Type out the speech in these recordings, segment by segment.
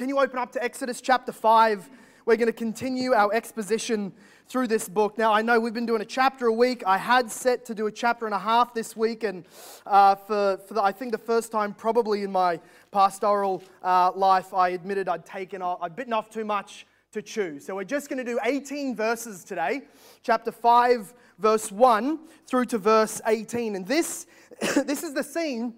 Can you open up to Exodus chapter 5? We're going to continue our exposition through this book. Now, I know we've been doing a chapter a week. I had set to do a chapter and a half this week, and uh, for, for the, I think the first time probably in my pastoral uh, life, I admitted I'd taken I'd bitten off too much to chew. So we're just going to do 18 verses today, chapter 5, verse 1 through to verse 18. And this, this is the scene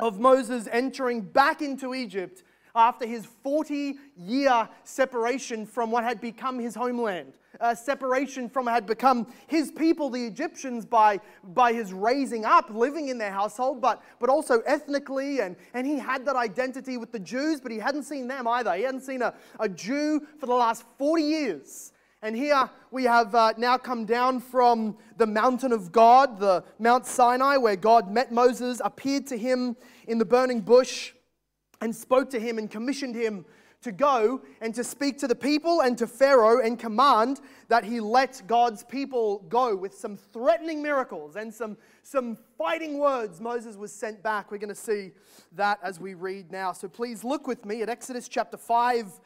of Moses entering back into Egypt after his 40 year separation from what had become his homeland. Separation from had become his people, the Egyptians, by, by his raising up, living in their household, but, but also ethnically. And, and he had that identity with the Jews, but he hadn't seen them either. He hadn't seen a, a Jew for the last 40 years. And here we have uh, now come down from the mountain of God, the Mount Sinai, where God met Moses, appeared to him in the burning bush and spoke to him and commissioned him to go and to speak to the people and to Pharaoh and command that he let God's people go with some threatening miracles and some, some fighting words. Moses was sent back. We're going to see that as we read now. So please look with me at Exodus chapter 5,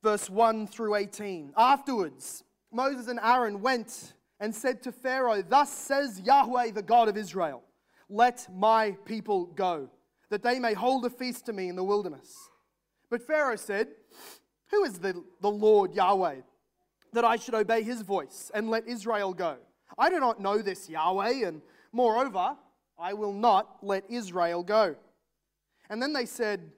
verse 1 through 18. Afterwards, Moses and Aaron went and said to Pharaoh, Thus says Yahweh, the God of Israel, let my people go that they may hold a feast to me in the wilderness. But Pharaoh said, Who is the, the Lord Yahweh, that I should obey his voice and let Israel go? I do not know this Yahweh, and moreover, I will not let Israel go. And then they said,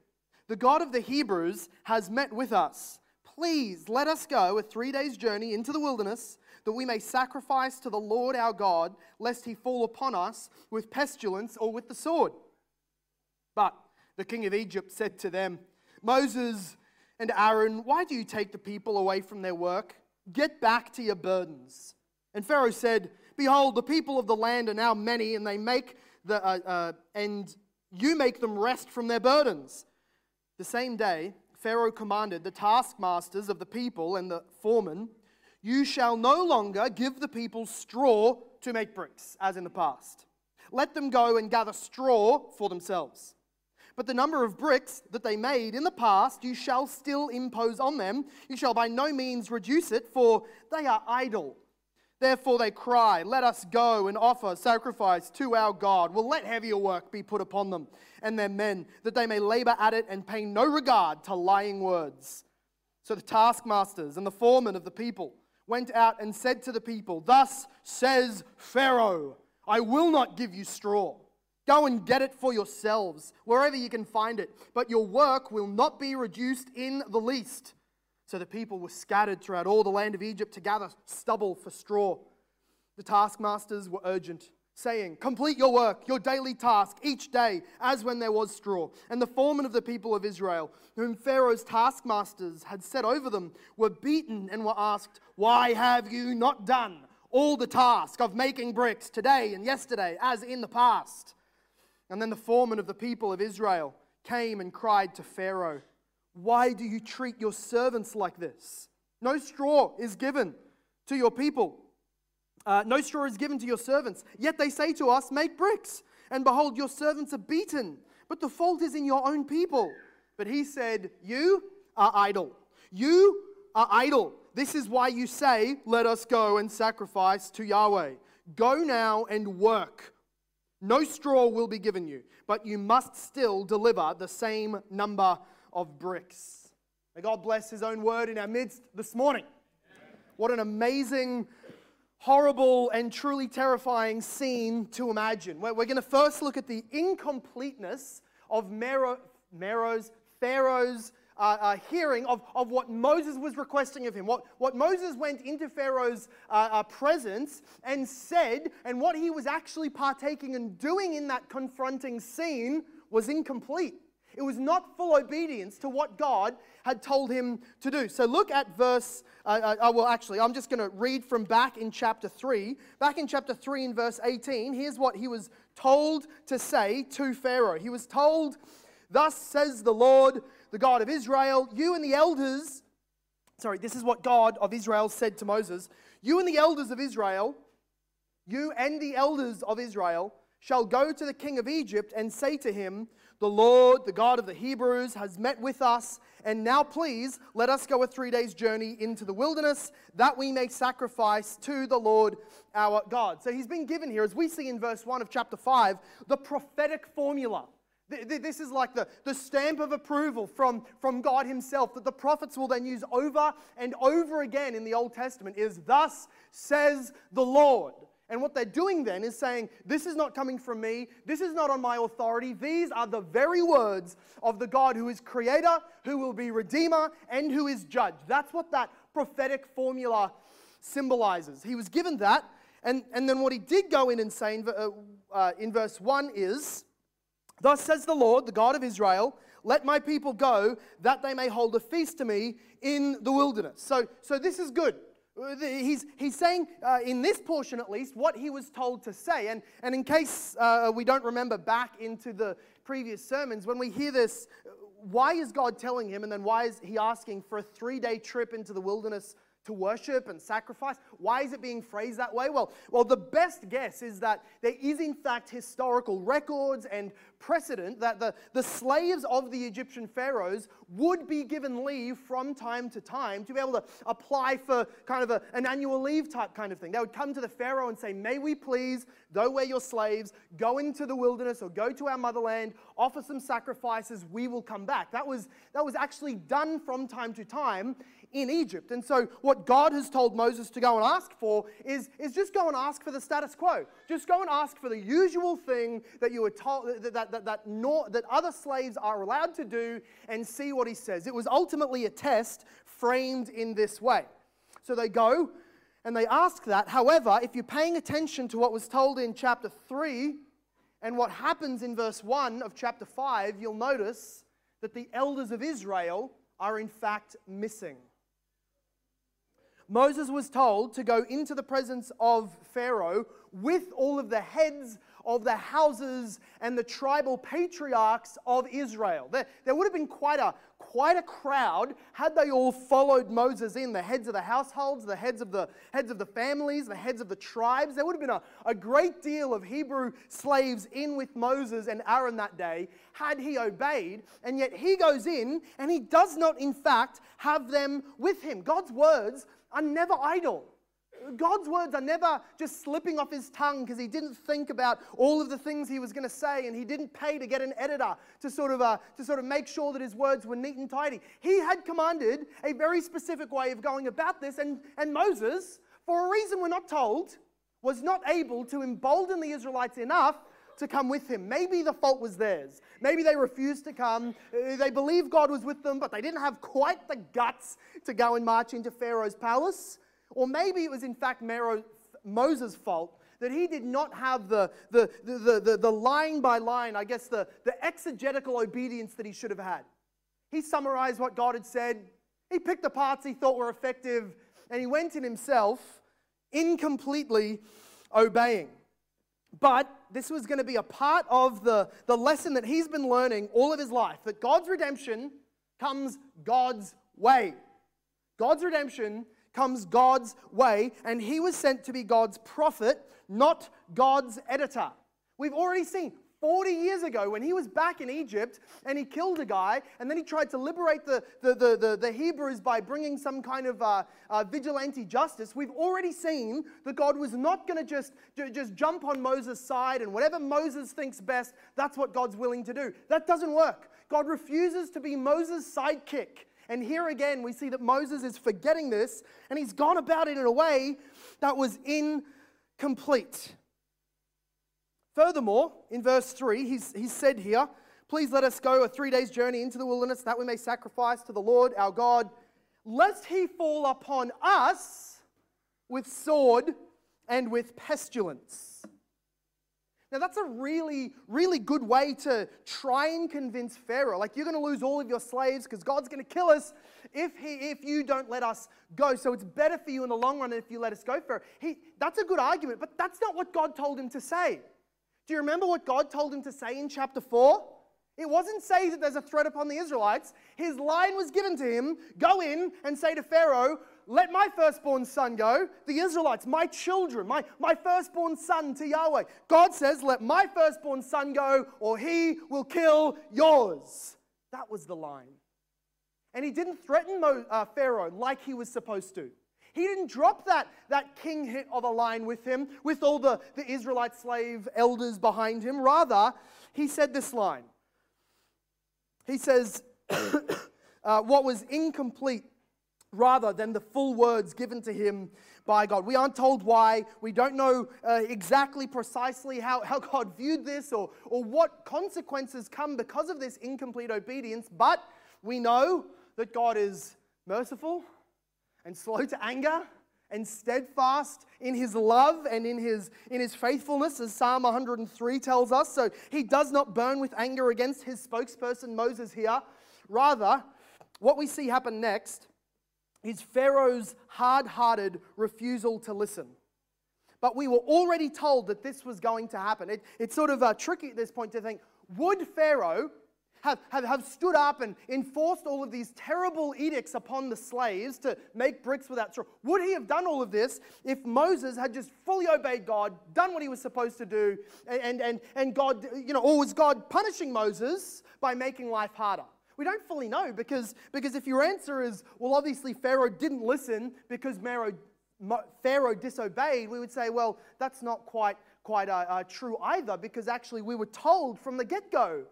The God of the Hebrews has met with us. Please let us go a three days' journey into the wilderness, that we may sacrifice to the Lord our God, lest he fall upon us with pestilence or with the sword. But the king of Egypt said to them, Moses and Aaron, why do you take the people away from their work? Get back to your burdens. And Pharaoh said, Behold, the people of the land are now many, and they make the uh, uh, and you make them rest from their burdens. The same day, Pharaoh commanded the taskmasters of the people and the foremen, You shall no longer give the people straw to make bricks, as in the past. Let them go and gather straw for themselves. But the number of bricks that they made in the past you shall still impose on them. You shall by no means reduce it, for they are idle. Therefore they cry, Let us go and offer sacrifice to our God. Well, let heavier work be put upon them and their men, that they may labor at it and pay no regard to lying words. So the taskmasters and the foremen of the people went out and said to the people, Thus says Pharaoh, I will not give you straw Go and get it for yourselves, wherever you can find it, but your work will not be reduced in the least. So the people were scattered throughout all the land of Egypt to gather stubble for straw. The taskmasters were urgent, saying, Complete your work, your daily task, each day, as when there was straw. And the foremen of the people of Israel, whom Pharaoh's taskmasters had set over them, were beaten and were asked, Why have you not done all the task of making bricks today and yesterday, as in the past? And then the foreman of the people of Israel came and cried to Pharaoh, Why do you treat your servants like this? No straw is given to your people. Uh, no straw is given to your servants. Yet they say to us, Make bricks. And behold, your servants are beaten. But the fault is in your own people. But he said, You are idle. You are idle. This is why you say, Let us go and sacrifice to Yahweh. Go now and work no straw will be given you, but you must still deliver the same number of bricks. May God bless His own word in our midst this morning. What an amazing, horrible, and truly terrifying scene to imagine. We're, going to first look at the incompleteness of Mero, Mero's, Pharaoh's uh, uh, hearing of, of what Moses was requesting of him, what, what Moses went into Pharaoh's uh, uh, presence and said, and what he was actually partaking and doing in that confronting scene was incomplete. It was not full obedience to what God had told him to do. So look at verse, uh, uh, well, actually, I'm just going to read from back in chapter 3. Back in chapter 3 in verse 18, here's what he was told to say to Pharaoh. He was told, Thus says the Lord, the God of Israel, you and the elders, sorry, this is what God of Israel said to Moses You and the elders of Israel, you and the elders of Israel shall go to the king of Egypt and say to him, the Lord, the God of the Hebrews, has met with us, and now please let us go a three days journey into the wilderness that we may sacrifice to the Lord our God. So he's been given here, as we see in verse 1 of chapter 5, the prophetic formula. This is like the, the stamp of approval from, from God Himself that the prophets will then use over and over again in the Old Testament is, Thus says the Lord. And what they're doing then is saying, This is not coming from me. This is not on my authority. These are the very words of the God who is creator, who will be redeemer, and who is judge. That's what that prophetic formula symbolizes. He was given that. And, and then what he did go in and say in, uh, uh, in verse 1 is, Thus says the Lord, the God of Israel, let my people go that they may hold a feast to me in the wilderness. So, so this is good. He's, he's saying, uh, in this portion at least, what he was told to say. And, and in case uh, we don't remember back into the previous sermons, when we hear this, why is God telling him, and then why is he asking for a three day trip into the wilderness to worship and sacrifice. Why is it being phrased that way? Well, well, the best guess is that there is in fact historical records and precedent that the, the slaves of the Egyptian pharaohs would be given leave from time to time to be able to apply for kind of a, an annual leave type kind of thing. They would come to the pharaoh and say, May we please, though we're your slaves, go into the wilderness or go to our motherland, offer some sacrifices, we will come back. That was, that was actually done from time to time in Egypt. And so, what God has told Moses to go and ask for is, is just go and ask for the status quo. Just go and ask for the usual thing that you were told that, that, that, that, nor, that other slaves are allowed to do and see what he says. It was ultimately a test framed in this way. So they go and they ask that. However, if you're paying attention to what was told in chapter 3 and what happens in verse 1 of chapter 5, you'll notice that the elders of Israel are in fact missing. Moses was told to go into the presence of Pharaoh with all of the heads of the houses and the tribal patriarchs of Israel. There, there would have been quite a, quite a crowd had they all followed Moses in, the heads of the households, the heads of the, heads of the families, the heads of the tribes. There would have been a, a great deal of Hebrew slaves in with Moses and Aaron that day had he obeyed. And yet he goes in and he does not, in fact, have them with him. God's words are never idle. God's words are never just slipping off his tongue because he didn't think about all of the things he was going to say and he didn't pay to get an editor to sort, of, uh, to sort of make sure that his words were neat and tidy. He had commanded a very specific way of going about this, and, and Moses, for a reason we're not told, was not able to embolden the Israelites enough to come with him. Maybe the fault was theirs. Maybe they refused to come. Uh, they believed God was with them, but they didn't have quite the guts to go and march into Pharaoh's palace. Or maybe it was, in fact, Moses' fault that he did not have the, the, the, the, the line by line, I guess, the, the exegetical obedience that he should have had. He summarized what God had said, he picked the parts he thought were effective, and he went in himself incompletely obeying. But this was going to be a part of the, the lesson that he's been learning all of his life that God's redemption comes God's way. God's redemption comes God's way, and he was sent to be God's prophet, not God's editor. We've already seen 40 years ago when he was back in Egypt and he killed a guy and then he tried to liberate the, the, the, the, the Hebrews by bringing some kind of uh, uh, vigilante justice, we've already seen that God was not going to just, just jump on Moses' side and whatever Moses thinks best, that's what God's willing to do. That doesn't work. God refuses to be Moses' sidekick. And here again, we see that Moses is forgetting this and he's gone about it in a way that was incomplete. Furthermore, in verse 3, he's, he's said here, Please let us go a three days journey into the wilderness that we may sacrifice to the Lord our God, lest he fall upon us with sword and with pestilence. Now, that's a really, really good way to try and convince Pharaoh. Like, you're going to lose all of your slaves because God's going to kill us if, he, if you don't let us go. So it's better for you in the long run if you let us go, Pharaoh. He, that's a good argument, but that's not what God told him to say. Do you remember what God told him to say in chapter 4? It wasn't say that there's a threat upon the Israelites. His line was given to him go in and say to Pharaoh, Let my firstborn son go. The Israelites, my children, my, my firstborn son to Yahweh. God says, Let my firstborn son go, or he will kill yours. That was the line. And he didn't threaten Mo, uh, Pharaoh like he was supposed to. He didn't drop that, that king hit of a line with him, with all the, the Israelite slave elders behind him. Rather, he said this line he says, uh, what was incomplete rather than the full words given to him by God. We aren't told why. We don't know uh, exactly precisely how, how God viewed this or, or what consequences come because of this incomplete obedience, but we know that God is merciful and slow to anger and steadfast in his love and in his, in his faithfulness, as Psalm 103 tells us. So he does not burn with anger against his spokesperson, Moses, here. Rather, what we see happen next is Pharaoh's hard hearted refusal to listen. But we were already told that this was going to happen. It, it's sort of uh, tricky at this point to think would Pharaoh have, have, have stood up and enforced all of these terrible edicts upon the slaves to make bricks without straw. Would he have done all of this if Moses had just fully obeyed God, done what he was supposed to do, and, and, and God, you know, or was God punishing Moses by making life harder? We don't fully know because, because if your answer is, well, obviously Pharaoh didn't listen because Pharaoh, disobeyed, we would say, well, that's not quite, quite uh, uh, true either because actually we were told from the get go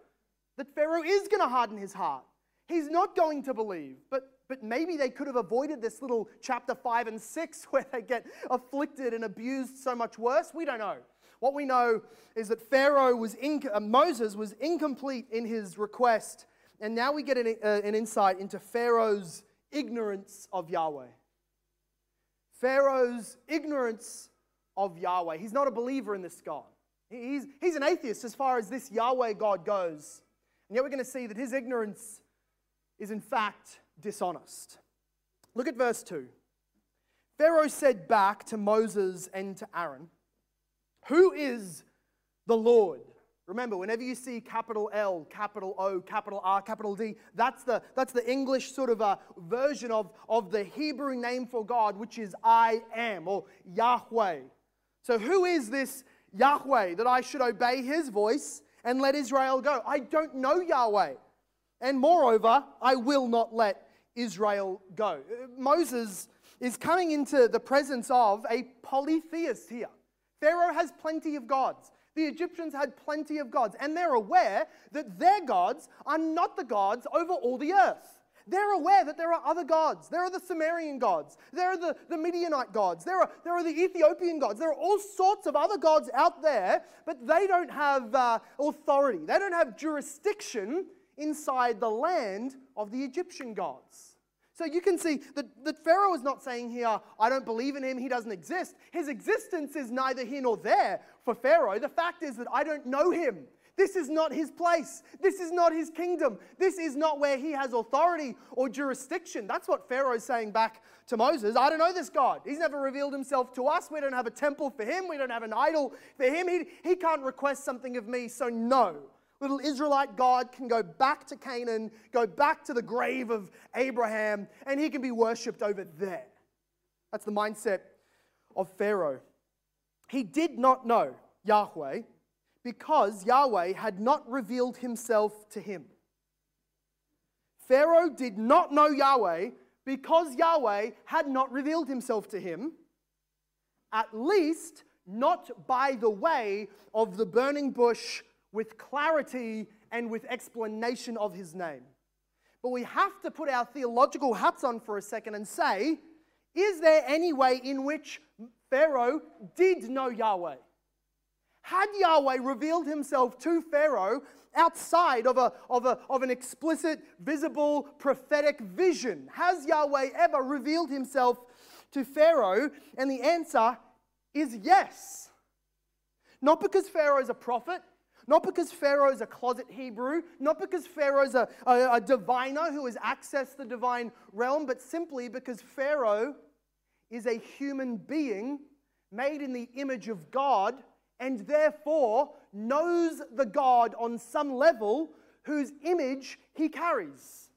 that Pharaoh is going to harden his heart. He's not going to believe. But, but maybe they could have avoided this little chapter 5 and 6 where they get afflicted and abused so much worse. We don't know. What we know is that Pharaoh was in, uh, Moses was incomplete in his request, and now we get an, uh, an insight into Pharaoh's ignorance of Yahweh. Pharaoh's ignorance of Yahweh. He's not a believer in this God. He's, he's an atheist as far as this Yahweh God goes. And yet we're going to see that his ignorance is in fact dishonest. Look at verse 2. Pharaoh said back to Moses and to Aaron, Who is the Lord? Remember, whenever you see capital L, capital O, capital R, capital D, that's the, that's the English sort of a version of, of the Hebrew name for God, which is I am, or Yahweh. So, who is this Yahweh that I should obey his voice and let Israel go. I don't know Yahweh. And moreover, I will not let Israel go. Moses is coming into the presence of a polytheist here. Pharaoh has plenty of gods. The Egyptians had plenty of gods, and they're aware that their gods are not the gods over all the earth. They're aware that there are other gods. There are the Sumerian gods. There are the, the Midianite gods. There are, there are the Ethiopian gods. There are all sorts of other gods out there, but they don't have uh, authority. They don't have jurisdiction inside the land of the Egyptian gods. So you can see that, that Pharaoh is not saying here, I don't believe in him, he doesn't exist. His existence is neither here nor there for Pharaoh. The fact is that I don't know him. This is not his place. This is not his kingdom. This is not where he has authority or jurisdiction. That's what Pharaoh is saying back to Moses. I don't know this God. He's never revealed himself to us. We don't have a temple for him. We don't have an idol for him. He, he can't request something of me. So, no. Little Israelite God can go back to Canaan, go back to the grave of Abraham, and he can be worshipped over there. That's the mindset of Pharaoh. He did not know Yahweh because Yahweh had not revealed himself to him. Pharaoh did not know Yahweh because Yahweh had not revealed himself to him, at least not by the way of the burning bush with clarity and with explanation of his name. But we have to put our theological hats on for a second and say, is there any way in which Pharaoh did know Yahweh? Had Yahweh revealed himself to Pharaoh outside of, a, of, a, of an explicit, visible, prophetic vision? Has Yahweh ever revealed himself to Pharaoh? And the answer is yes. Not because Pharaoh is a prophet, not because Pharaoh is a closet Hebrew, not because Pharaoh is a, a, a diviner who has accessed the divine realm, but simply because Pharaoh is a human being made in the image of God and therefore knows the God on some level whose image he carries.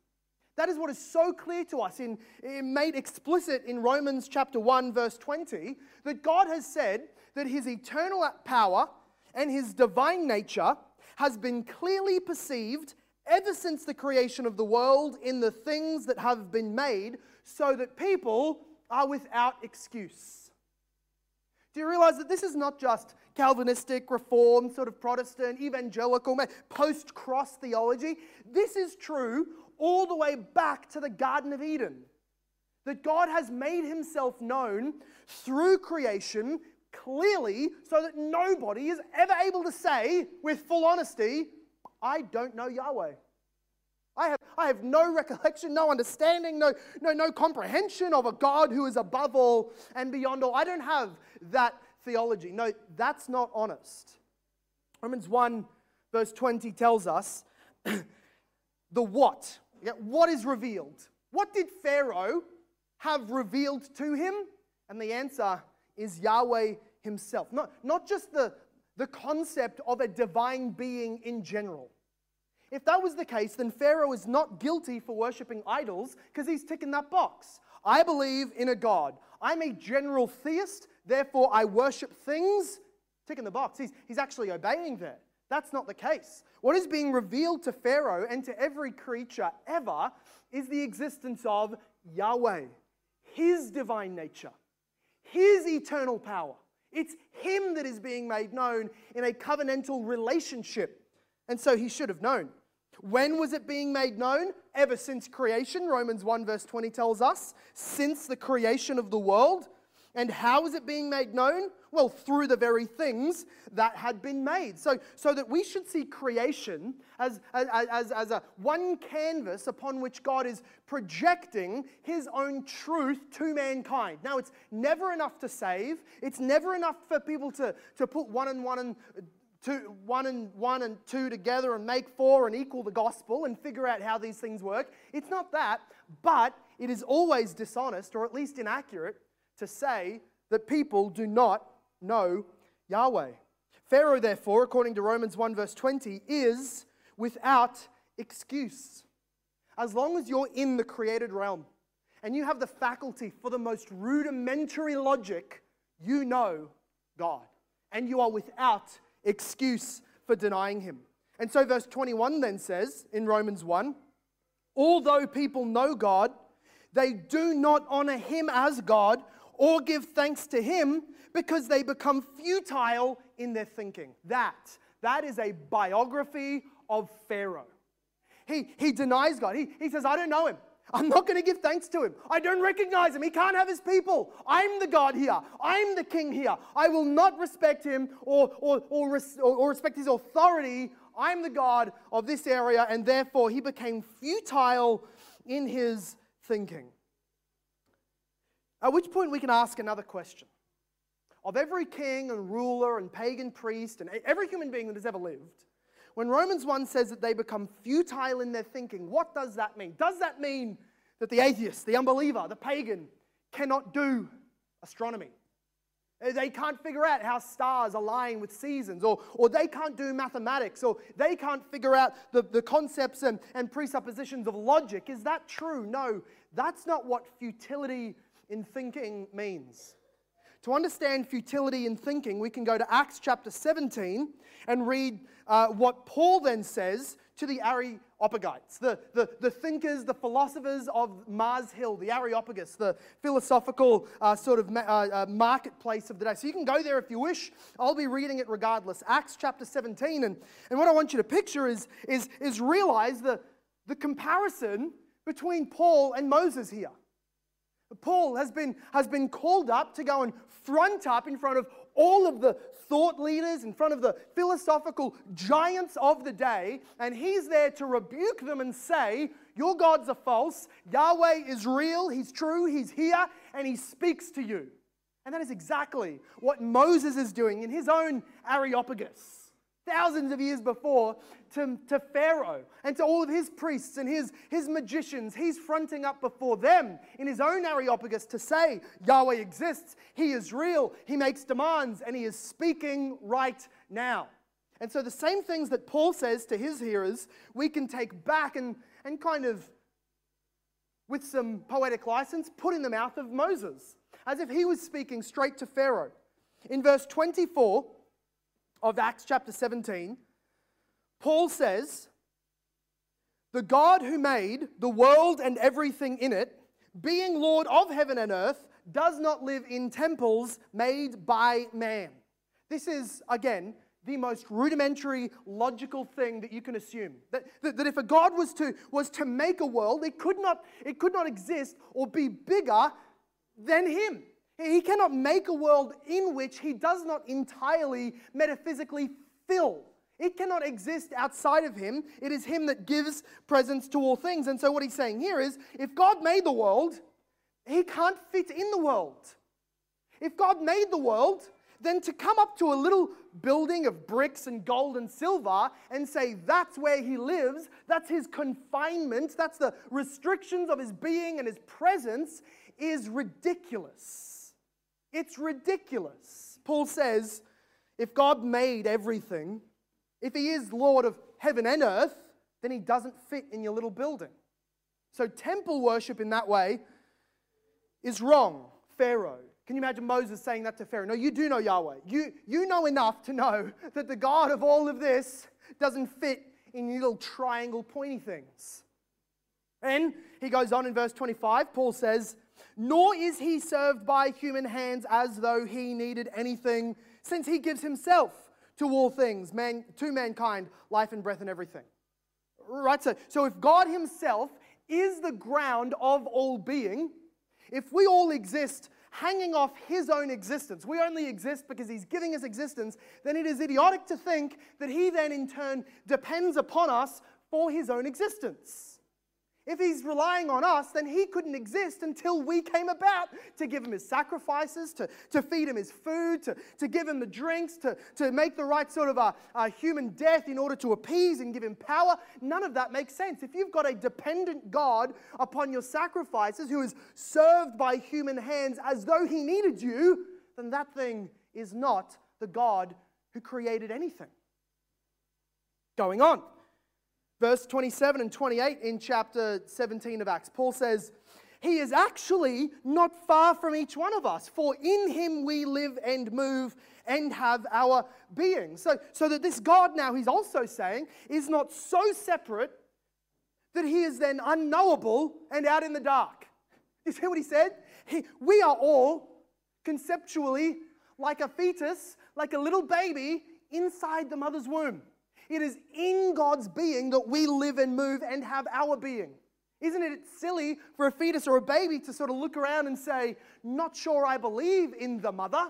That is what is so clear to us, in, made explicit in Romans chapter 1, verse 20, that God has said that his eternal power and his divine nature has been clearly perceived ever since the creation of the world in the things that have been made, so that people are without excuse. Do you realize that this is not just Calvinistic, Reformed, sort of Protestant, evangelical, post cross theology? This is true all the way back to the Garden of Eden. That God has made himself known through creation clearly so that nobody is ever able to say with full honesty, I don't know Yahweh. I have, I have no recollection, no understanding, no, no, no comprehension of a God who is above all and beyond all. I don't have that theology. No, that's not honest. Romans 1, verse 20 tells us the what. What is revealed? What did Pharaoh have revealed to him? And the answer is Yahweh himself. Not, not just the, the concept of a divine being in general. If that was the case, then Pharaoh is not guilty for worshipping idols because he's ticking that box. I believe in a God. I'm a general theist, therefore I worship things. Ticking the box. He's, he's actually obeying there. That's not the case. What is being revealed to Pharaoh and to every creature ever is the existence of Yahweh, his divine nature, his eternal power. It's him that is being made known in a covenantal relationship. And so he should have known. When was it being made known? Ever since creation. Romans 1, verse 20 tells us, since the creation of the world. And how is it being made known? Well, through the very things that had been made. So, so that we should see creation as, as, as, a one canvas upon which God is projecting his own truth to mankind. Now, it's never enough to save, it's never enough for people to, to put one and one and two, one and one and two together and make four and equal the gospel and figure out how these things work. It's not that, but it is always dishonest or at least inaccurate to say that people do not know Yahweh. Pharaoh, therefore, according to Romans 1, verse 20, is without excuse. As long as you're in the created realm and you have the faculty for the most rudimentary logic, you know God. And you are without excuse for denying him. And so, verse 21 then says in Romans 1 although people know God, they do not honor him as God or give thanks to him because they become futile in their thinking. That, that is a biography of Pharaoh. He, he denies God. He, he says, I don't know him. I'm not going to give thanks to him. I don't recognize him. He can't have his people. I'm the God here. I'm the king here. I will not respect him or, or, or, res, or, or respect his authority. I'm the God of this area, and therefore he became futile in his thinking. At which point we can ask another question. Of every king and ruler and pagan priest and every human being that has ever lived, when Romans 1 says that they become futile in their thinking, what does that mean? Does that mean that the atheist, the unbeliever, the pagan cannot do astronomy? Uh, they can't figure out how stars align with seasons, or, or they can't do mathematics, or they can't figure out the, the concepts and, and presuppositions of logic. Is that true? No, that's not what futility in thinking means. To understand futility in thinking, we can go to Acts chapter 17 and read uh, what Paul then says to the Areopagites, the, the, the thinkers, the philosophers of Mars Hill, the Areopagus, the philosophical uh, sort of ma- uh, uh, marketplace of the day. So you can go there if you wish. I'll be reading it regardless. Acts chapter 17. And, and what I want you to picture is, is, is realize the, the comparison between Paul and Moses here. Paul has been, has been called up to go and front up in front of all of the thought leaders, in front of the philosophical giants of the day, and he's there to rebuke them and say, Your gods are false, Yahweh is real, He's true, He's here, and He speaks to you. And that is exactly what Moses is doing in his own Areopagus thousands of years before to, to Pharaoh and to all of his priests and his, his magicians. He's fronting up before them in his own Areopagus to say Yahweh exists, he is real, he makes demands, and he is speaking right now. And so the same things that Paul says to his hearers, we can take back and, and kind of, with some poetic license, put in the mouth of Moses, as if he was speaking straight to Pharaoh. In verse 24 of Acts chapter 17, Paul says, The God who made the world and everything in it, being Lord of heaven and earth, does not live in temples made by man. This is, again, the most rudimentary logical thing that you can assume. That, that, that, if a God was to, was to make a world, it could, not, it could not exist or be bigger than him. He cannot make a world in which he does not entirely metaphysically fill. It cannot exist outside of him. It is him that gives presence to all things. And so, what he's saying here is if God made the world, he can't fit in the world. If God made the world, then to come up to a little building of bricks and gold and silver and say that's where he lives, that's his confinement, that's the restrictions of his being and his presence, is ridiculous. It's ridiculous. Paul says if God made everything, if he is Lord of heaven and earth, then he doesn't fit in your little building. So, temple worship in that way is wrong. Pharaoh. Can you imagine Moses saying that to Pharaoh? No, you do know Yahweh. You, you know enough to know that the God of all of this doesn't fit in your little triangle pointy things. And he goes on in verse 25, Paul says, Nor is he served by human hands as though he needed anything, since he gives himself to all things, man, to mankind, life and breath and everything. Right? So, so if God himself is the ground of all being, if we all exist hanging off his own existence, we only exist because he's giving us existence, then it is idiotic to think that he then in turn depends upon us for his own existence. If he's relying on us, then he couldn't exist until we came about to give him his sacrifices, to, to feed him his food, to, to give him the drinks, to, to make the right sort of a, a human death in order to appease and give him power. None of that makes sense. If you've got a dependent God upon your sacrifices who is served by human hands as though he needed you, then that thing is not the God who created anything. Going on verse 27 and 28 in chapter 17 of Acts. Paul says, He is actually not far from each one of us, for in him we live and move and have our being. So, so that this God now, he's also saying, is not so separate that he is then unknowable and out in the dark. You see what he said? He, we are all conceptually like a fetus, like a little baby inside the mother's womb. It is in God's being that we live and move and have our being. Isn't it silly for a fetus or a baby to sort of look around and say, Not sure I believe in the mother?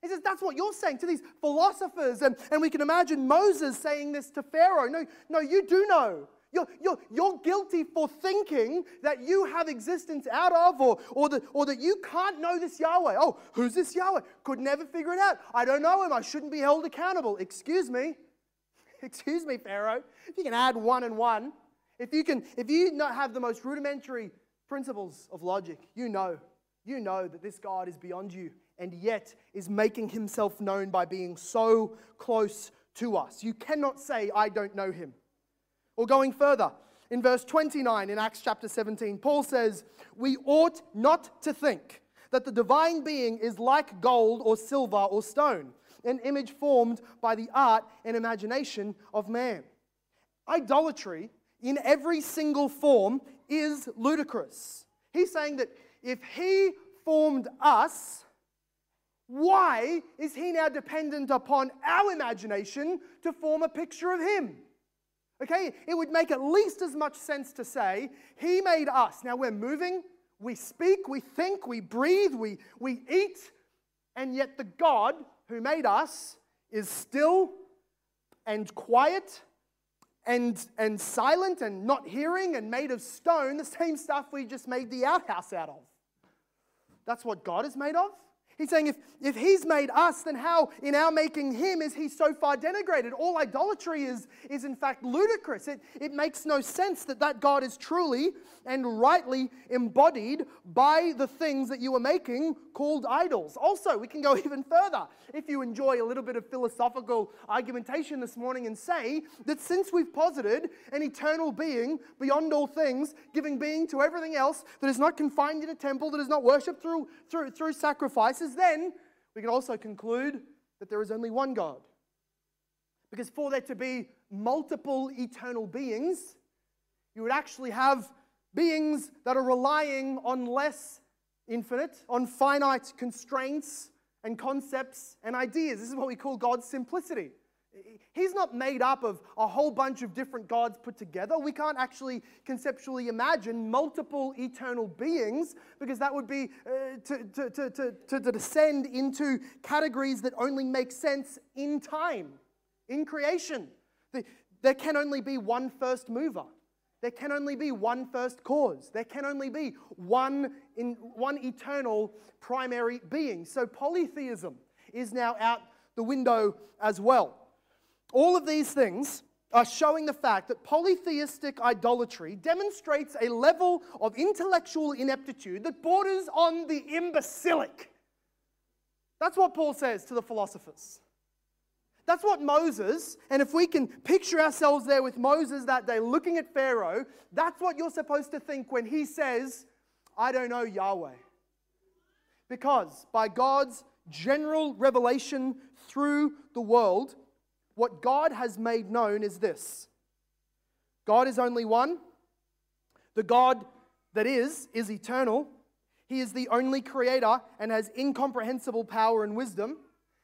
He says, That's what you're saying to these philosophers. And, and we can imagine Moses saying this to Pharaoh. No, no, you do know. You're, you're, you're guilty for thinking that you have existence out of or, or, the, or that you can't know this Yahweh. Oh, who's this Yahweh? Could never figure it out. I don't know him. I shouldn't be held accountable. Excuse me. Excuse me, Pharaoh. If you can add one and one, if you can, if you not have the most rudimentary principles of logic, you know, you know that this God is beyond you and yet is making himself known by being so close to us. You cannot say, I don't know him. Or going further, in verse 29 in Acts chapter 17, Paul says, We ought not to think that the divine being is like gold or silver or stone an image formed by the art and imagination of man. Idolatry in every single form is ludicrous. He's saying that if he formed us, why is he now dependent upon our imagination to form a picture of him? Okay, it would make at least as much sense to say, He made us. Now we're moving, we speak, we think, we breathe, we, we eat, and yet the God who made us is still and quiet and, and silent and not hearing and made of stone, the same stuff we just made the outhouse out of. That's what God is made of. He's saying if, if he's made us, then how in our making him is he so far denigrated? All idolatry is, is in fact ludicrous. It, it makes no sense that that God is truly and rightly embodied by the things that you are making called idols. Also, we can go even further. If you enjoy a little bit of philosophical argumentation this morning and say that since we've posited an eternal being beyond all things, giving being to everything else that is not confined in a temple, that is not worshipped through, through, through sacrifices, then we can also conclude that there is only one God. Because for there to be multiple eternal beings, you would actually have beings that are relying on less infinite, on finite constraints and concepts and ideas. This is what we call God's simplicity. He's not made up of a whole bunch of different gods put together. We can't actually conceptually imagine multiple eternal beings because that would be uh, to, to, to, to, descend into categories that only make sense in time, in creation. There can only be one first mover. There can only be one first cause. There can only be one, in, one eternal primary being. So polytheism is now out the window as well. All of these things are showing the fact that polytheistic idolatry demonstrates a level of intellectual ineptitude that borders on the imbecilic. That's what Paul says to the philosophers. That's what Moses, and if we can picture ourselves there with Moses that day looking at Pharaoh, that's what you're supposed to think when he says, I don't know Yahweh. Because by God's general revelation through the world, what God has made known is this God is only one. The God that is, is eternal. He is the only creator and has incomprehensible power and wisdom.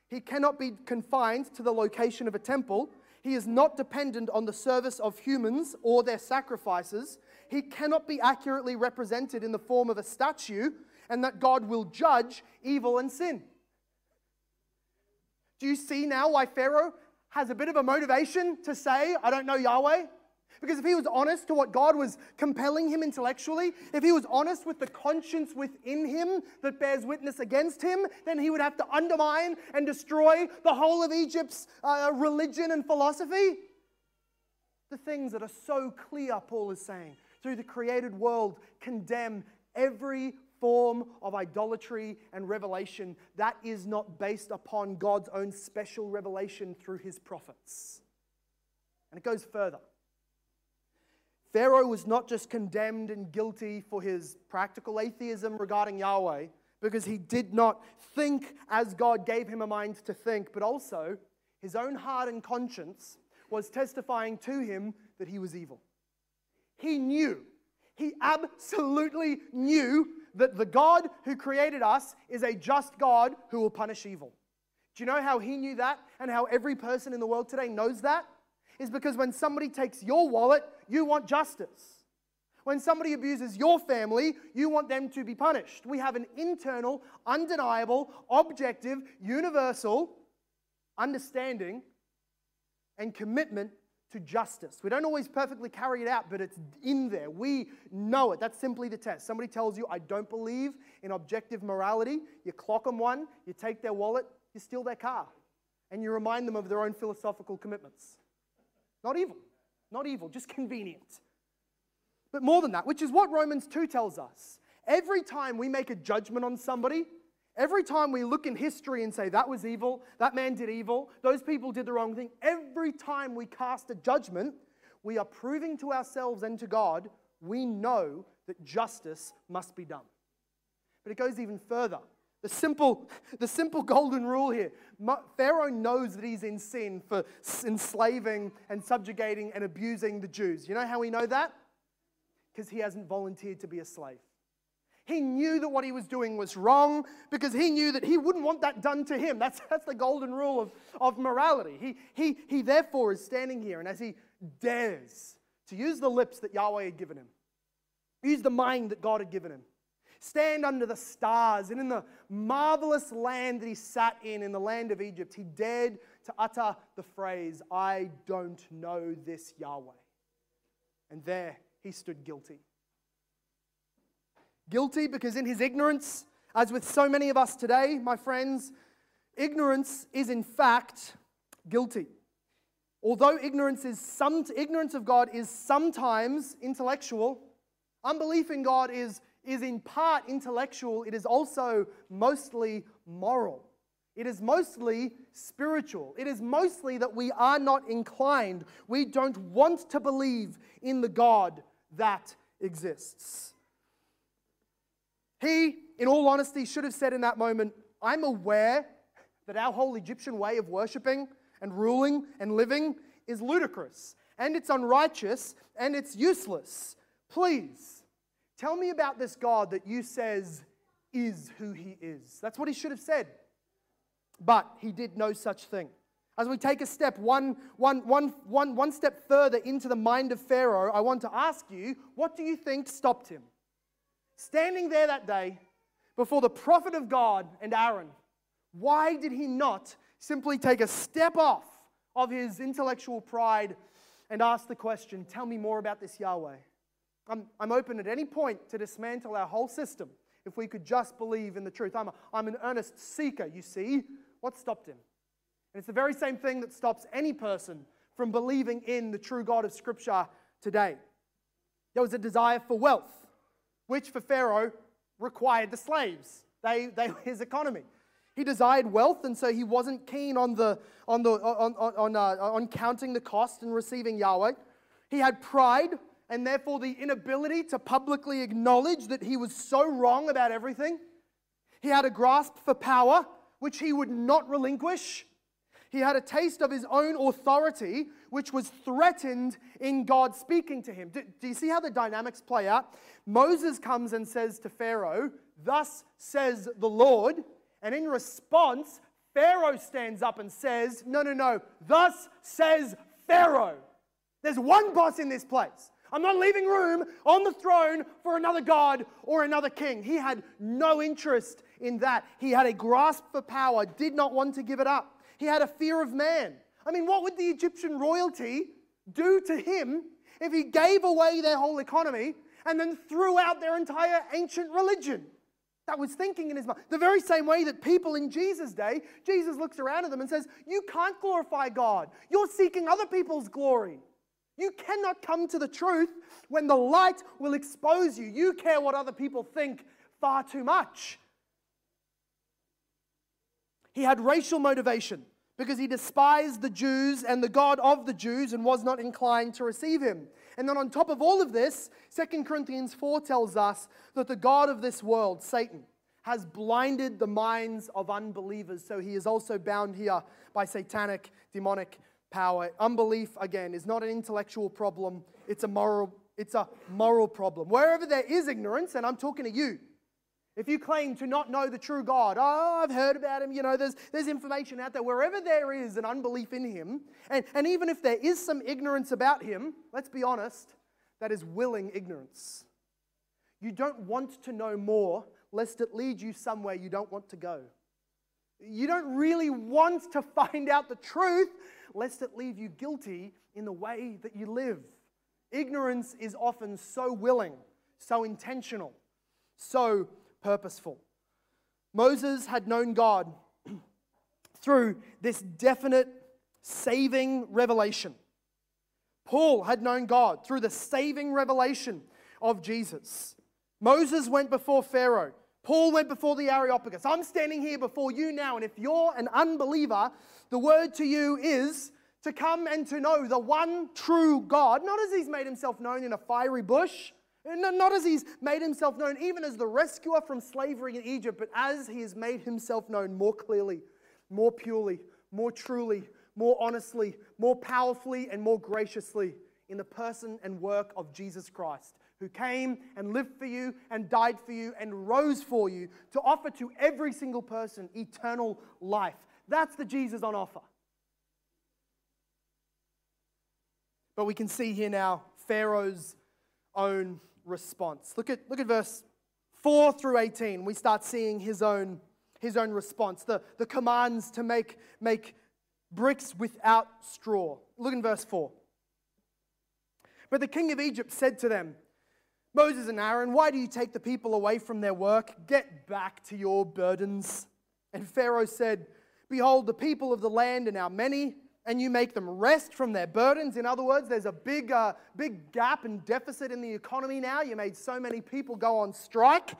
He cannot be confined to the location of a temple. He is not dependent on the service of humans or their sacrifices. He cannot be accurately represented in the form of a statue, and that God will judge evil and sin. Do you see now why Pharaoh has a bit of a motivation to say, I don't know Yahweh? Because if he was honest to what God was compelling him intellectually, if he was honest with the conscience within him that bears witness against him, then he would have to undermine and destroy the whole of Egypt's uh, religion and philosophy. The things that are so clear, Paul is saying, through the created world condemn every form of idolatry and revelation that is not based upon God's own special revelation through his prophets. And it goes further. Pharaoh was not just condemned and guilty for his practical atheism regarding Yahweh, because he did not think as God gave him a mind to think, but also his own heart and conscience was testifying to him that he was evil. He knew, he absolutely knew that the God who created us is a just God who will punish evil. Do you know how he knew that and how every person in the world today knows that? Is because when somebody takes your wallet, you want justice. When somebody abuses your family, you want them to be punished. We have an internal, undeniable, objective, universal understanding and commitment to justice. We don't always perfectly carry it out, but it's in there. We know it. That's simply the test. Somebody tells you, I don't believe in objective morality. You clock them one, you take their wallet, you steal their car, and you remind them of their own philosophical commitments. Not evil. Not evil, just convenient. But more than that, which is what Romans 2 tells us. Every time we make a judgment on somebody, Every time we look in history and say, that was evil, that man did evil, those people did the wrong thing, every time we cast a judgment, we are proving to ourselves and to God we know that justice must be done. But it goes even further. The simple, the simple golden rule here Pharaoh knows that he's in sin for enslaving and subjugating and abusing the Jews. You know how we know that? Because he hasn't volunteered to be a slave. He knew that what he was doing was wrong because he knew that he wouldn't want that done to him. That's, that's the golden rule of, of morality. He, he, he therefore is standing here, and as he dares to use the lips that Yahweh had given him, use the mind that God had given him, stand under the stars and in the marvelous land that he sat in, in the land of Egypt, he dared to utter the phrase, I don't know this Yahweh. And there he stood guilty. Guilty because in his ignorance As with so many of us today, my friends, ignorance is in fact guilty. Although ignorance, is some, ignorance of God is sometimes intellectual, unbelief in God is, is in part intellectual, it is also mostly moral. It is mostly spiritual. It is mostly that we are not inclined, we don't want to believe in the God that exists. He, in all honesty, should have said in that moment, I'm aware that our whole Egyptian way of worshiping and ruling and living is ludicrous and it's unrighteous and it's useless. Please tell me about this God that you says is who he is. That's what he should have said. But he did no such thing. As we take a step, one, one, one, one, one step further into the mind of Pharaoh, I want to ask you, what do you think stopped him? Standing there that day before the prophet of God and Aaron, why did he not simply take a step off of his intellectual pride and ask the question, Tell me more about this Yahweh? I'm, I'm open at any point to dismantle our whole system if we could just believe in the truth. I'm, a, I'm an earnest seeker, you see. What stopped him? And it's the very same thing that stops any person from believing in the true God of Scripture today. There was a desire for wealth, which for Pharaoh required the slaves, they, they his economy. He desired wealth, and so he wasn't keen on, the, on, the, on, on, uh, on counting the cost and receiving Yahweh. He had pride, and therefore the inability to publicly acknowledge that he was so wrong about everything. He had a grasp for power, which he would not relinquish. He had a taste of his own authority, which was threatened in God speaking to him. Do, do, you see how the dynamics play out? Moses comes and says to Pharaoh, Thus says the Lord. And in response, Pharaoh stands up and says, No, no, no, thus says Pharaoh. There's one boss in this place. I'm not leaving room on the throne for another God or another king. He had no interest in that. He had a grasp for power, did not want to give it up. He had a fear of man. I mean, what would the Egyptian royalty do to him if he gave away their whole economy and then threw out their entire ancient religion? That was thinking in his mind. The very same way that people in Jesus' day, Jesus looks around at them and says, You can't glorify God. You're seeking other people's glory. You cannot come to the truth when the light will expose you. You care what other people think far too much. He had racial motivation because he despised the Jews and the God of the Jews and was not inclined to receive him. And then on top of all of this, 2 Corinthians 4 tells us that the God of this world, Satan, has blinded the minds of unbelievers. So he is also bound here by satanic, demonic power. Unbelief, again, is not an intellectual problem, it's a moral, it's a moral problem. Wherever there is ignorance, and I'm talking to you, if you claim to not know the true God, oh, I've heard about him, you know, there's, there's information out there. Wherever there is an unbelief in him, and, and even if there is some ignorance about him, let's be honest, that is willing ignorance. You don't want to know more lest it lead you somewhere you don't want to go. You don't really want to find out the truth lest it leave you guilty in the way that you live. Ignorance is often so willing, so intentional, so purposeful. Moses had known God through this definite saving revelation. Paul had known God through the saving revelation of Jesus. Moses went before Pharaoh. Paul went before the Areopagus. I'm standing here before you now, and if you're an unbeliever, the word to you is to come and to know the one true God, not as he's made himself known in a fiery bush, not as he's made himself known even as the rescuer from slavery in Egypt, but as he has made himself known more clearly, more purely, more truly, more honestly, more powerfully, and more graciously in the person and work of Jesus Christ, who came and lived for you and died for you and rose for you to offer to every single person eternal life. That's the Jesus on offer. But we can see here now Pharaoh's own response. Look at, look at verse 4 through 18. We start seeing his own, his own response, the, the commands to make, make bricks without straw. Look in verse 4. But the king of Egypt said to them, Moses and Aaron, why do you take the people away from their work? Get back to your burdens. And Pharaoh said, Behold, the people of the land are now many, and you make them rest from their burdens. In other words, there's a big, uh, big gap and deficit in the economy now. You made so many people go on strike.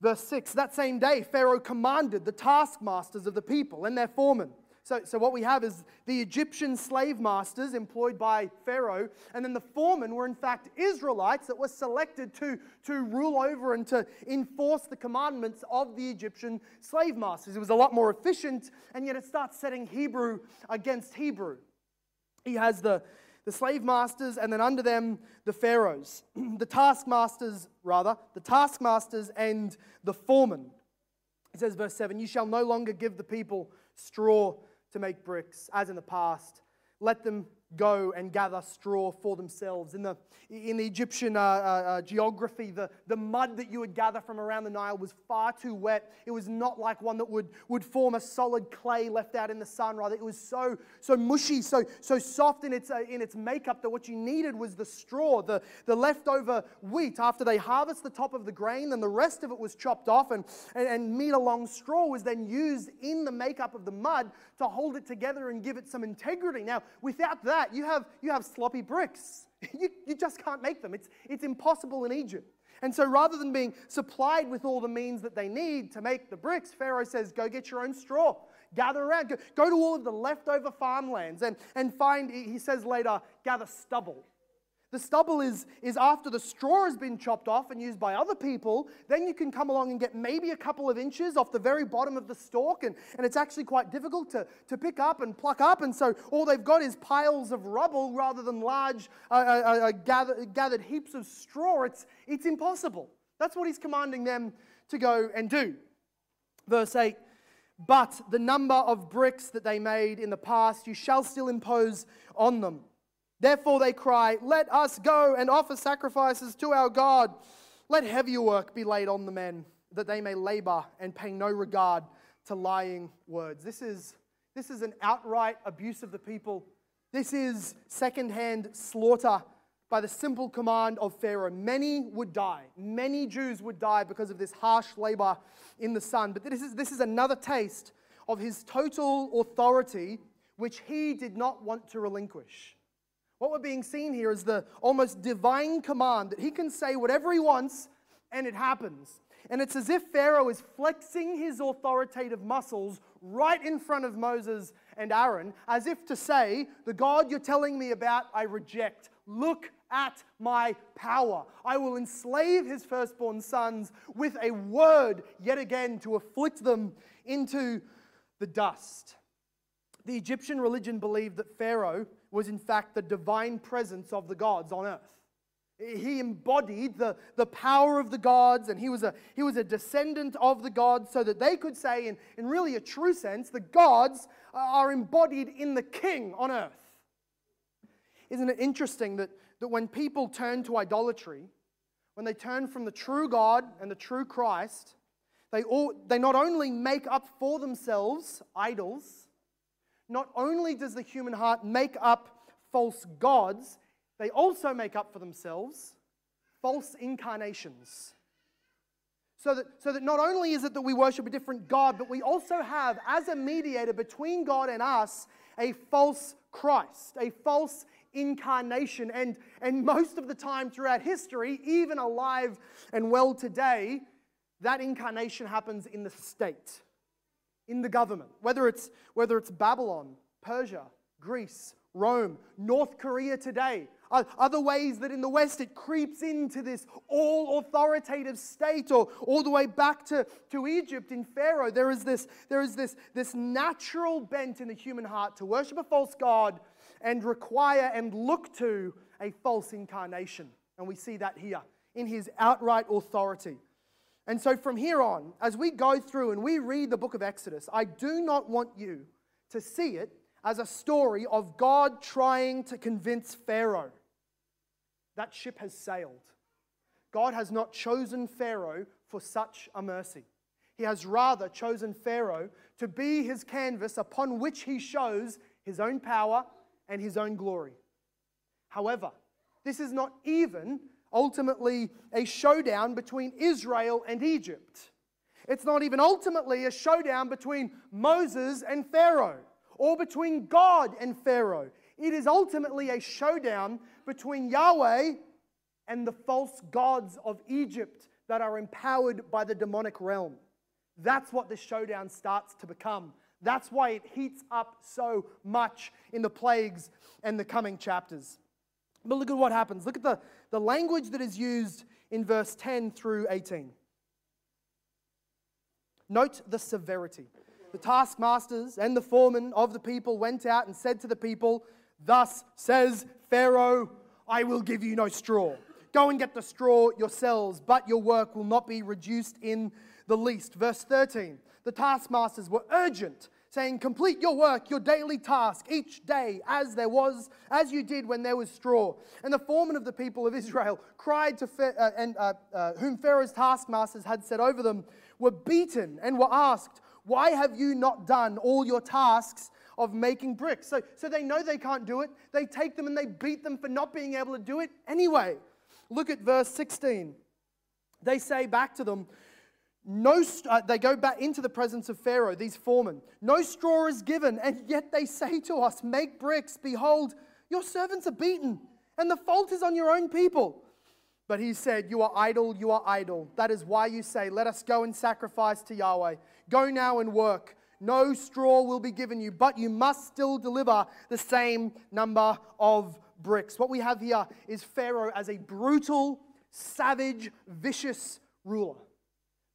Verse 6 That same day, Pharaoh commanded the taskmasters of the people and their foremen so, so what we have is the Egyptian slave masters employed by Pharaoh, and then the foremen were in fact Israelites that were selected to, to rule over and to enforce the commandments of the Egyptian slave masters. It was a lot more efficient, and yet it starts setting Hebrew against Hebrew. He has the, the slave masters, and then under them, the pharaohs, the taskmasters, rather, the taskmasters and the foremen. It says, verse 7 You shall no longer give the people straw to make bricks, as in the past. Let them go and gather straw for themselves. In the, in the Egyptian uh, uh, uh, geography, the, the mud that you would gather from around the Nile was far too wet. It was not like one that would, would form a solid clay left out in the sun, rather. It was so, so mushy, so, so soft in its, uh, in its makeup that what you needed was the straw, the, the leftover wheat. After they harvest the top of the grain, then the rest of it was chopped off, and, and, and meter long straw was then used in the makeup of the mud to hold it together and give it some integrity. Now, without that, that, you have, you have sloppy bricks. You, you just can't make them. It's, it's impossible in Egypt. And so rather than being supplied with all the means that they need to make the bricks, Pharaoh says, go get your own straw. Gather around. Go, go to all of the leftover farmlands and, and find, he says later, gather stubble. The stubble is, is after the straw has been chopped off and used by other people, then you can come along and get maybe a couple of inches off the very bottom of the stalk, and, and it's actually quite difficult to, to pick up and pluck up. And so all they've got is piles of rubble rather than large uh, uh, uh, uh gather, gathered heaps of straw. It's, it's impossible. That's what he's commanding them to go and do. Verse 8 But the number of bricks that they made in the past you shall still impose on them Therefore they cry, Let us go and offer sacrifices to our God. Let heavier work be laid on the men, that they may labor and pay no regard to lying words. This is, this is an outright abuse of the people. This is secondhand slaughter by the simple command of Pharaoh. Many would die. Many Jews would die because of this harsh labor in the sun. But this is, this is another taste of his total authority, which he did not want to relinquish. What we're being seen here is the almost divine command that he can say whatever he wants and it happens. And it's as if Pharaoh is flexing his authoritative muscles right in front of Moses and Aaron, as if to say, The God you're telling me about, I reject. Look at my power. I will enslave his firstborn sons with a word yet again to afflict them into the dust. The Egyptian religion believed that Pharaoh was in fact the divine presence of the gods on earth. He embodied the, the power of the gods, and he was, a, he was a descendant of the gods, so that they could say, in, in really a true sense, the gods uh, are embodied in the king on earth. Isn't it interesting that, that when people turn to idolatry, when they turn from the true God and the true Christ, they, all, they not only make up for themselves idols, not only does the human heart make up false gods, they also make up for themselves false incarnations. So that, so that not only is it that we worship a different God, but we also have, as a mediator between God and us, a false Christ, a false incarnation. And, and most of the time throughout history, even alive and well today, that incarnation happens in the state in the government, whether it's, whether it's Babylon, Persia, Greece, Rome, North Korea today, other ways that in the West it creeps into this all authoritative state, or all the way back to, to Egypt in Pharaoh. There is, this, there is this, this natural bent in the human heart to worship a false God and require and look to a false incarnation. And we see that here in his outright authority. And so from here on, as we go through and we read the book of Exodus, I do not want you to see it as a story of God trying to convince Pharaoh. That ship has sailed. God has not chosen Pharaoh for such a mercy. He has rather chosen Pharaoh to be his canvas upon which he shows his own power and his own glory. However, this is not even ultimately a showdown between Israel and Egypt. It's not even ultimately a showdown between Moses and Pharaoh or between God and Pharaoh. It is ultimately a showdown between Yahweh and the false gods of Egypt that are empowered by the demonic realm. That's what the showdown starts to become. That's why it heats up so much in the plagues and the coming chapters. But look at what happens. Look at the, the language that is used in verse 10 through 18. Note the severity. The taskmasters and the foremen of the people went out and said to the people, Thus says Pharaoh, I will give you no straw. Go and get the straw yourselves, but your work will not be reduced in the least. Verse 13 The taskmasters were urgent, saying, Complete your work, your daily task, each day, as there was, as you did when there was straw. And the foreman of the people of Israel cried to, uh, and uh, uh, whom Pharaoh's taskmasters had set over them, were beaten and were asked, Why have you not done all your tasks of making bricks? So, so they know they can't do it. They take them and they beat them for not being able to do it anyway. Look at verse 16. They say back to them, no, uh, they go back into the presence of Pharaoh, these foremen. No straw is given, and yet they say to us, Make bricks. Behold, your servants are beaten, and the fault is on your own people. But he said, You are idle, you are idle. That is why you say, Let us go and sacrifice to Yahweh. Go now and work. No straw will be given you, but you must still deliver the same number of bricks. What we have here is Pharaoh as a brutal, savage, vicious ruler.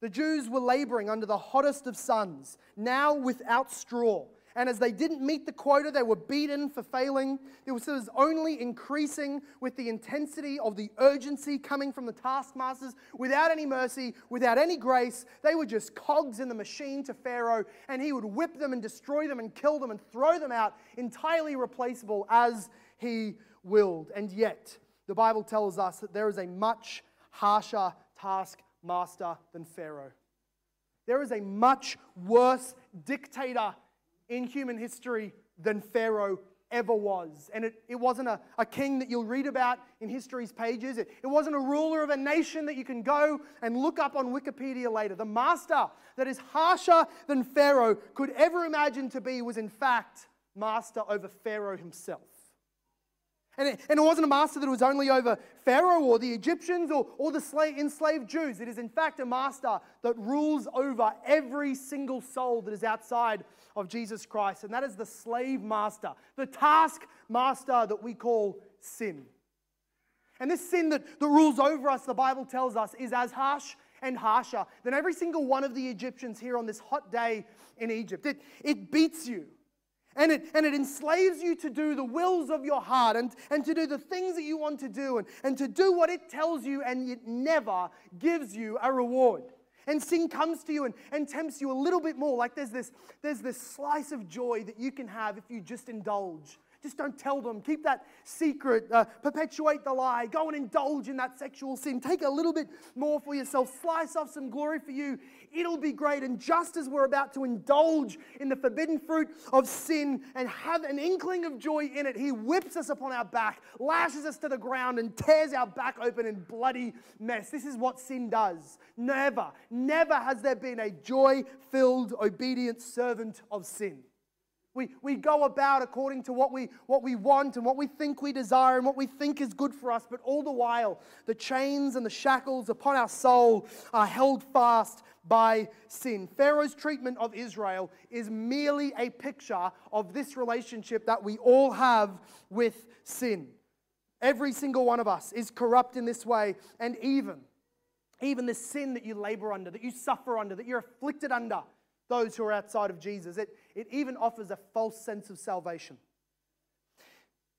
The Jews were laboring under the hottest of suns, now without straw. And as they didn't meet the quota, they were beaten for failing. It was only increasing with the intensity of the urgency coming from the taskmasters without any mercy, without any grace. They were just cogs in the machine to Pharaoh, and he would whip them and destroy them and kill them and throw them out, entirely replaceable as he willed. And yet, the Bible tells us that there is a much harsher taskmaster than Pharaoh. There is a much worse dictator in human history than Pharaoh ever was. And it, it wasn't a, a king that you'll read about in history's pages. It, it wasn't a ruler of a nation that you can go and look up on Wikipedia later. The master that is harsher than Pharaoh could ever imagine to be was, in fact, master over Pharaoh himself. And it, and it, wasn't a master that was only over Pharaoh or the Egyptians or, or the slave, enslaved Jews. It is, in fact, a master that rules over every single soul that is outside of Jesus Christ. And that is the slave master, the task master that we call sin. And this sin that, that rules over us, the Bible tells us, is as harsh and harsher than every single one of the Egyptians here on this hot day in Egypt. It, it beats you. And it, and it enslaves you to do the wills of your heart and, and to do the things that you want to do and, and to do what it tells you, and it never gives you a reward. And sin comes to you and, and tempts you a little bit more. Like there's this, there's this slice of joy that you can have if you just indulge. Just don't tell them. Keep that secret. Uh, perpetuate the lie. Go and indulge in that sexual sin. Take a little bit more for yourself. Slice off some glory for you. It'll be great. And just as we're about to indulge in the forbidden fruit of sin and have an inkling of joy in it, He whips us upon our back, lashes us to the ground, and tears our back open in bloody mess. This is what sin does. Never, never has there been a joy filled, obedient servant of sin. We, we go about according to what we, what we want and what we think we desire and what we think is good for us, but all the while, the chains and the shackles upon our soul are held fast by sin. Pharaoh's treatment of Israel is merely a picture of this relationship that we all have with sin. Every single one of us is corrupt in this way, and even, even the sin that you labor under, that you suffer under, that you're afflicted under, those who are outside of Jesus. It, it even offers a false sense of salvation.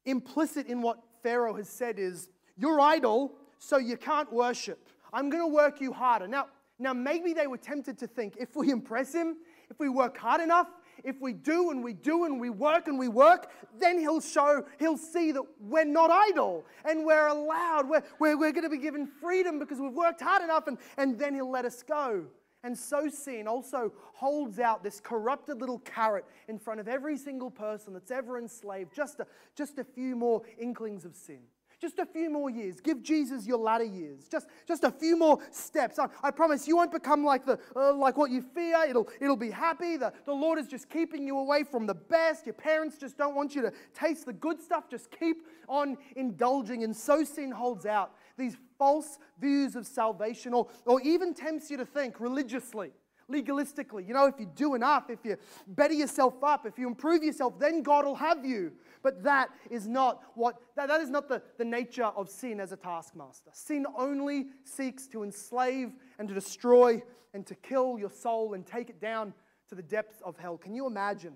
Implicit in what Pharaoh has said is, You're idle, so you can't worship. I'm going to work you harder. Now, now, maybe they were tempted to think if we impress him, if we work hard enough, if we do and we do and we work and we work, then he'll show, he'll see that we're not idle and we're allowed, we're, we're, we're going to be given freedom because we've worked hard enough and, and then he'll let us go. And so sin also holds out this corrupted little carrot in front of every single person that's ever enslaved, just a, just a few more inklings of sin. Just a few more years. Give Jesus your latter years. Just, just a few more steps. I, I promise you won't become like, the, uh, like what you fear. It'll, it'll be happy. The, the Lord is just keeping you away from the best. Your parents just don't want you to taste the good stuff. Just keep on indulging. And so sin holds out these false views of salvation or, or even tempts you to think religiously legalistically. You know, if you do enough, if you better yourself up, if you improve yourself, then God will have you. But that is not what that, that is not the, the nature of sin as a taskmaster. Sin only seeks to enslave and to destroy and to kill your soul and take it down to the depths of hell. Can you imagine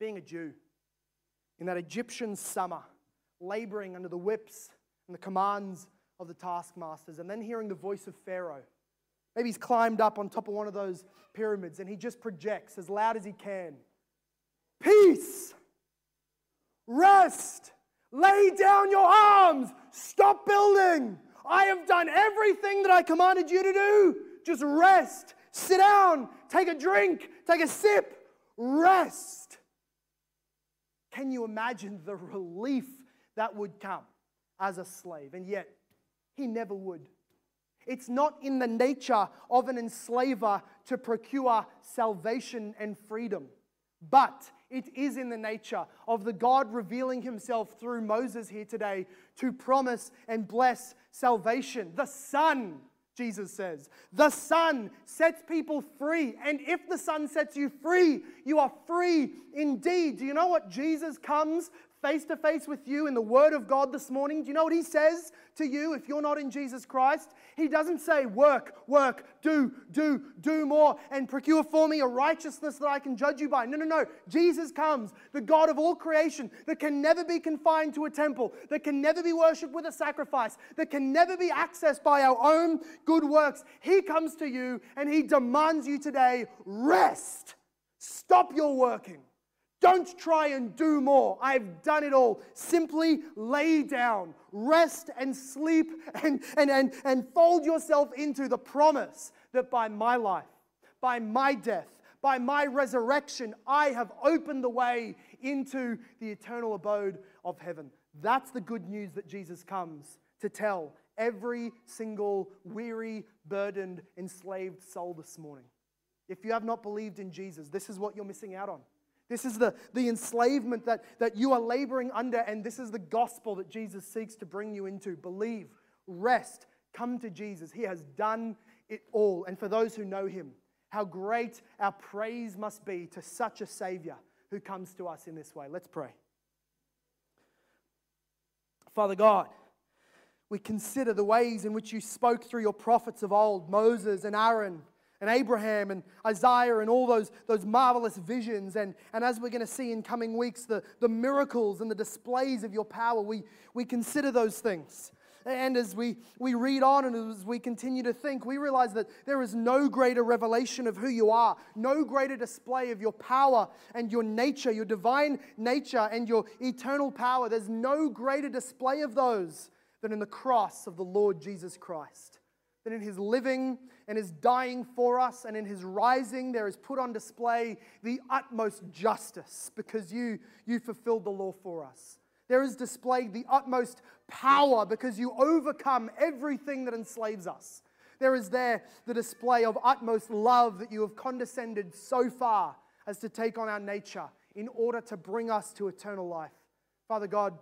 being a Jew in that Egyptian summer, laboring under the whips and the commands of the taskmasters, and then hearing the voice of Pharaoh? Maybe he's climbed up on top of one of those pyramids and he just projects as loud as he can Peace! Rest! Lay down your arms! Stop building! I have done everything that I commanded you to do. Just rest. Sit down. Take a drink. Take a sip. Rest. Can you imagine the relief that would come as a slave? And yet, he never would. It's not in the nature of an enslaver to procure salvation and freedom, but it is in the nature of the God revealing himself through Moses here today to promise and bless salvation. The Son, Jesus says, the Son sets people free. And if the Son sets you free, you are free indeed. Do you know what Jesus comes face to face with you in the Word of God this morning, do you know what He says to you if you're not in Jesus Christ? He doesn't say, Work, work, do, do, do more, and procure for me a righteousness that I can judge you by. No, no, no. Jesus comes, the God of all creation, that can never be confined to a temple, that can never be worshipped with a sacrifice, that can never be accessed by our own good works. He comes to you and He demands you today rest. Stop your working. Don't try and do more. I've done it all. Simply lay down, rest and sleep, and, and, and, and fold yourself into the promise that by my life, by my death, by my resurrection, I have opened the way into the eternal abode of heaven. That's the good news that Jesus comes to tell every single weary, burdened, enslaved soul this morning. If you have not believed in Jesus, this is what you're missing out on. This is the, the enslavement that, that you are laboring under, and this is the gospel that Jesus seeks to bring you into. Believe, rest, come to Jesus. He has done it all. And for those who know him, how great our praise must be to such a Savior who comes to us in this way. Let's pray. Father God, we consider the ways in which you spoke through your prophets of old, Moses and Aaron and Abraham and Isaiah and all those, those marvelous visions. And, and as we're going to see in coming weeks, the, the miracles and the displays of your power, we, we consider those things. And as we, we read on and as we continue to think, we realize that there is no greater revelation of who you are, no greater display of your power and your nature, your divine nature and your eternal power. There's no greater display of those than in the cross of the Lord Jesus Christ than in his living and his dying for us and in his rising there is put on display the utmost justice because you, you fulfilled the law for us. There is displayed the utmost power because you overcome everything that enslaves us. There is there the display of utmost love that you have condescended so far as to take on our nature in order to bring us to eternal life. Father God,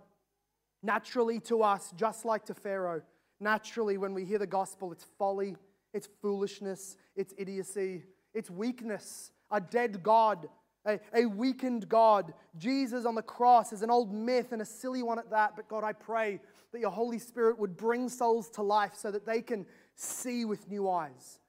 naturally to us, just like to Pharaoh, naturally, when we hear the gospel, it's folly, it's foolishness, it's idiocy, it's weakness, a dead God, a, a weakened God. Jesus on the cross is an old myth and a silly one at that. But God, I pray that your Holy Spirit would bring souls to life so that they can see with new eyes.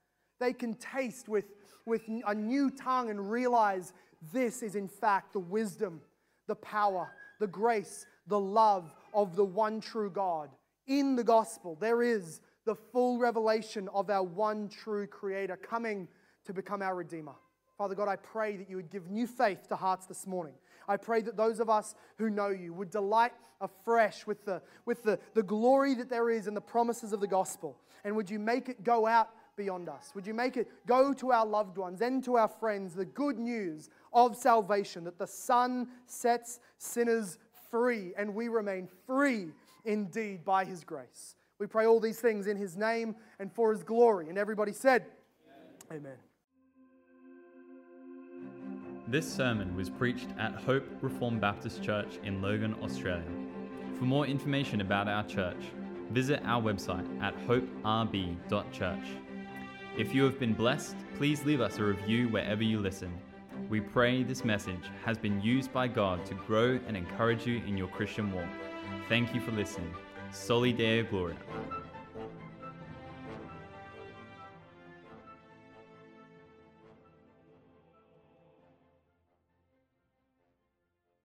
They can taste with, with a new tongue and realize this is, in fact, the wisdom, the power, the grace, the love of the one true God in the gospel, there is the full revelation of our one true Creator coming to become our Redeemer. Father God, I pray that you would give new faith to hearts this morning. I pray that those of us who know you would delight afresh with the, with the, the glory that there is in the promises of the gospel. And would you make it go out beyond us? Would you make it go to our loved ones and to our friends the good news of salvation that the Son sets sinners free and we remain free indeed by his grace. We pray all these things in his name and for his glory. And everybody said, Amen. This sermon was preached at Hope Reformed Baptist Church in Logan, Australia. For more information about our church, visit our website at hoperb.church. If you have been blessed, please leave us a review wherever you listen. We pray this message has been used by God to grow and encourage you in your Christian walk. Thank you for listening. Soli Deo Gloria.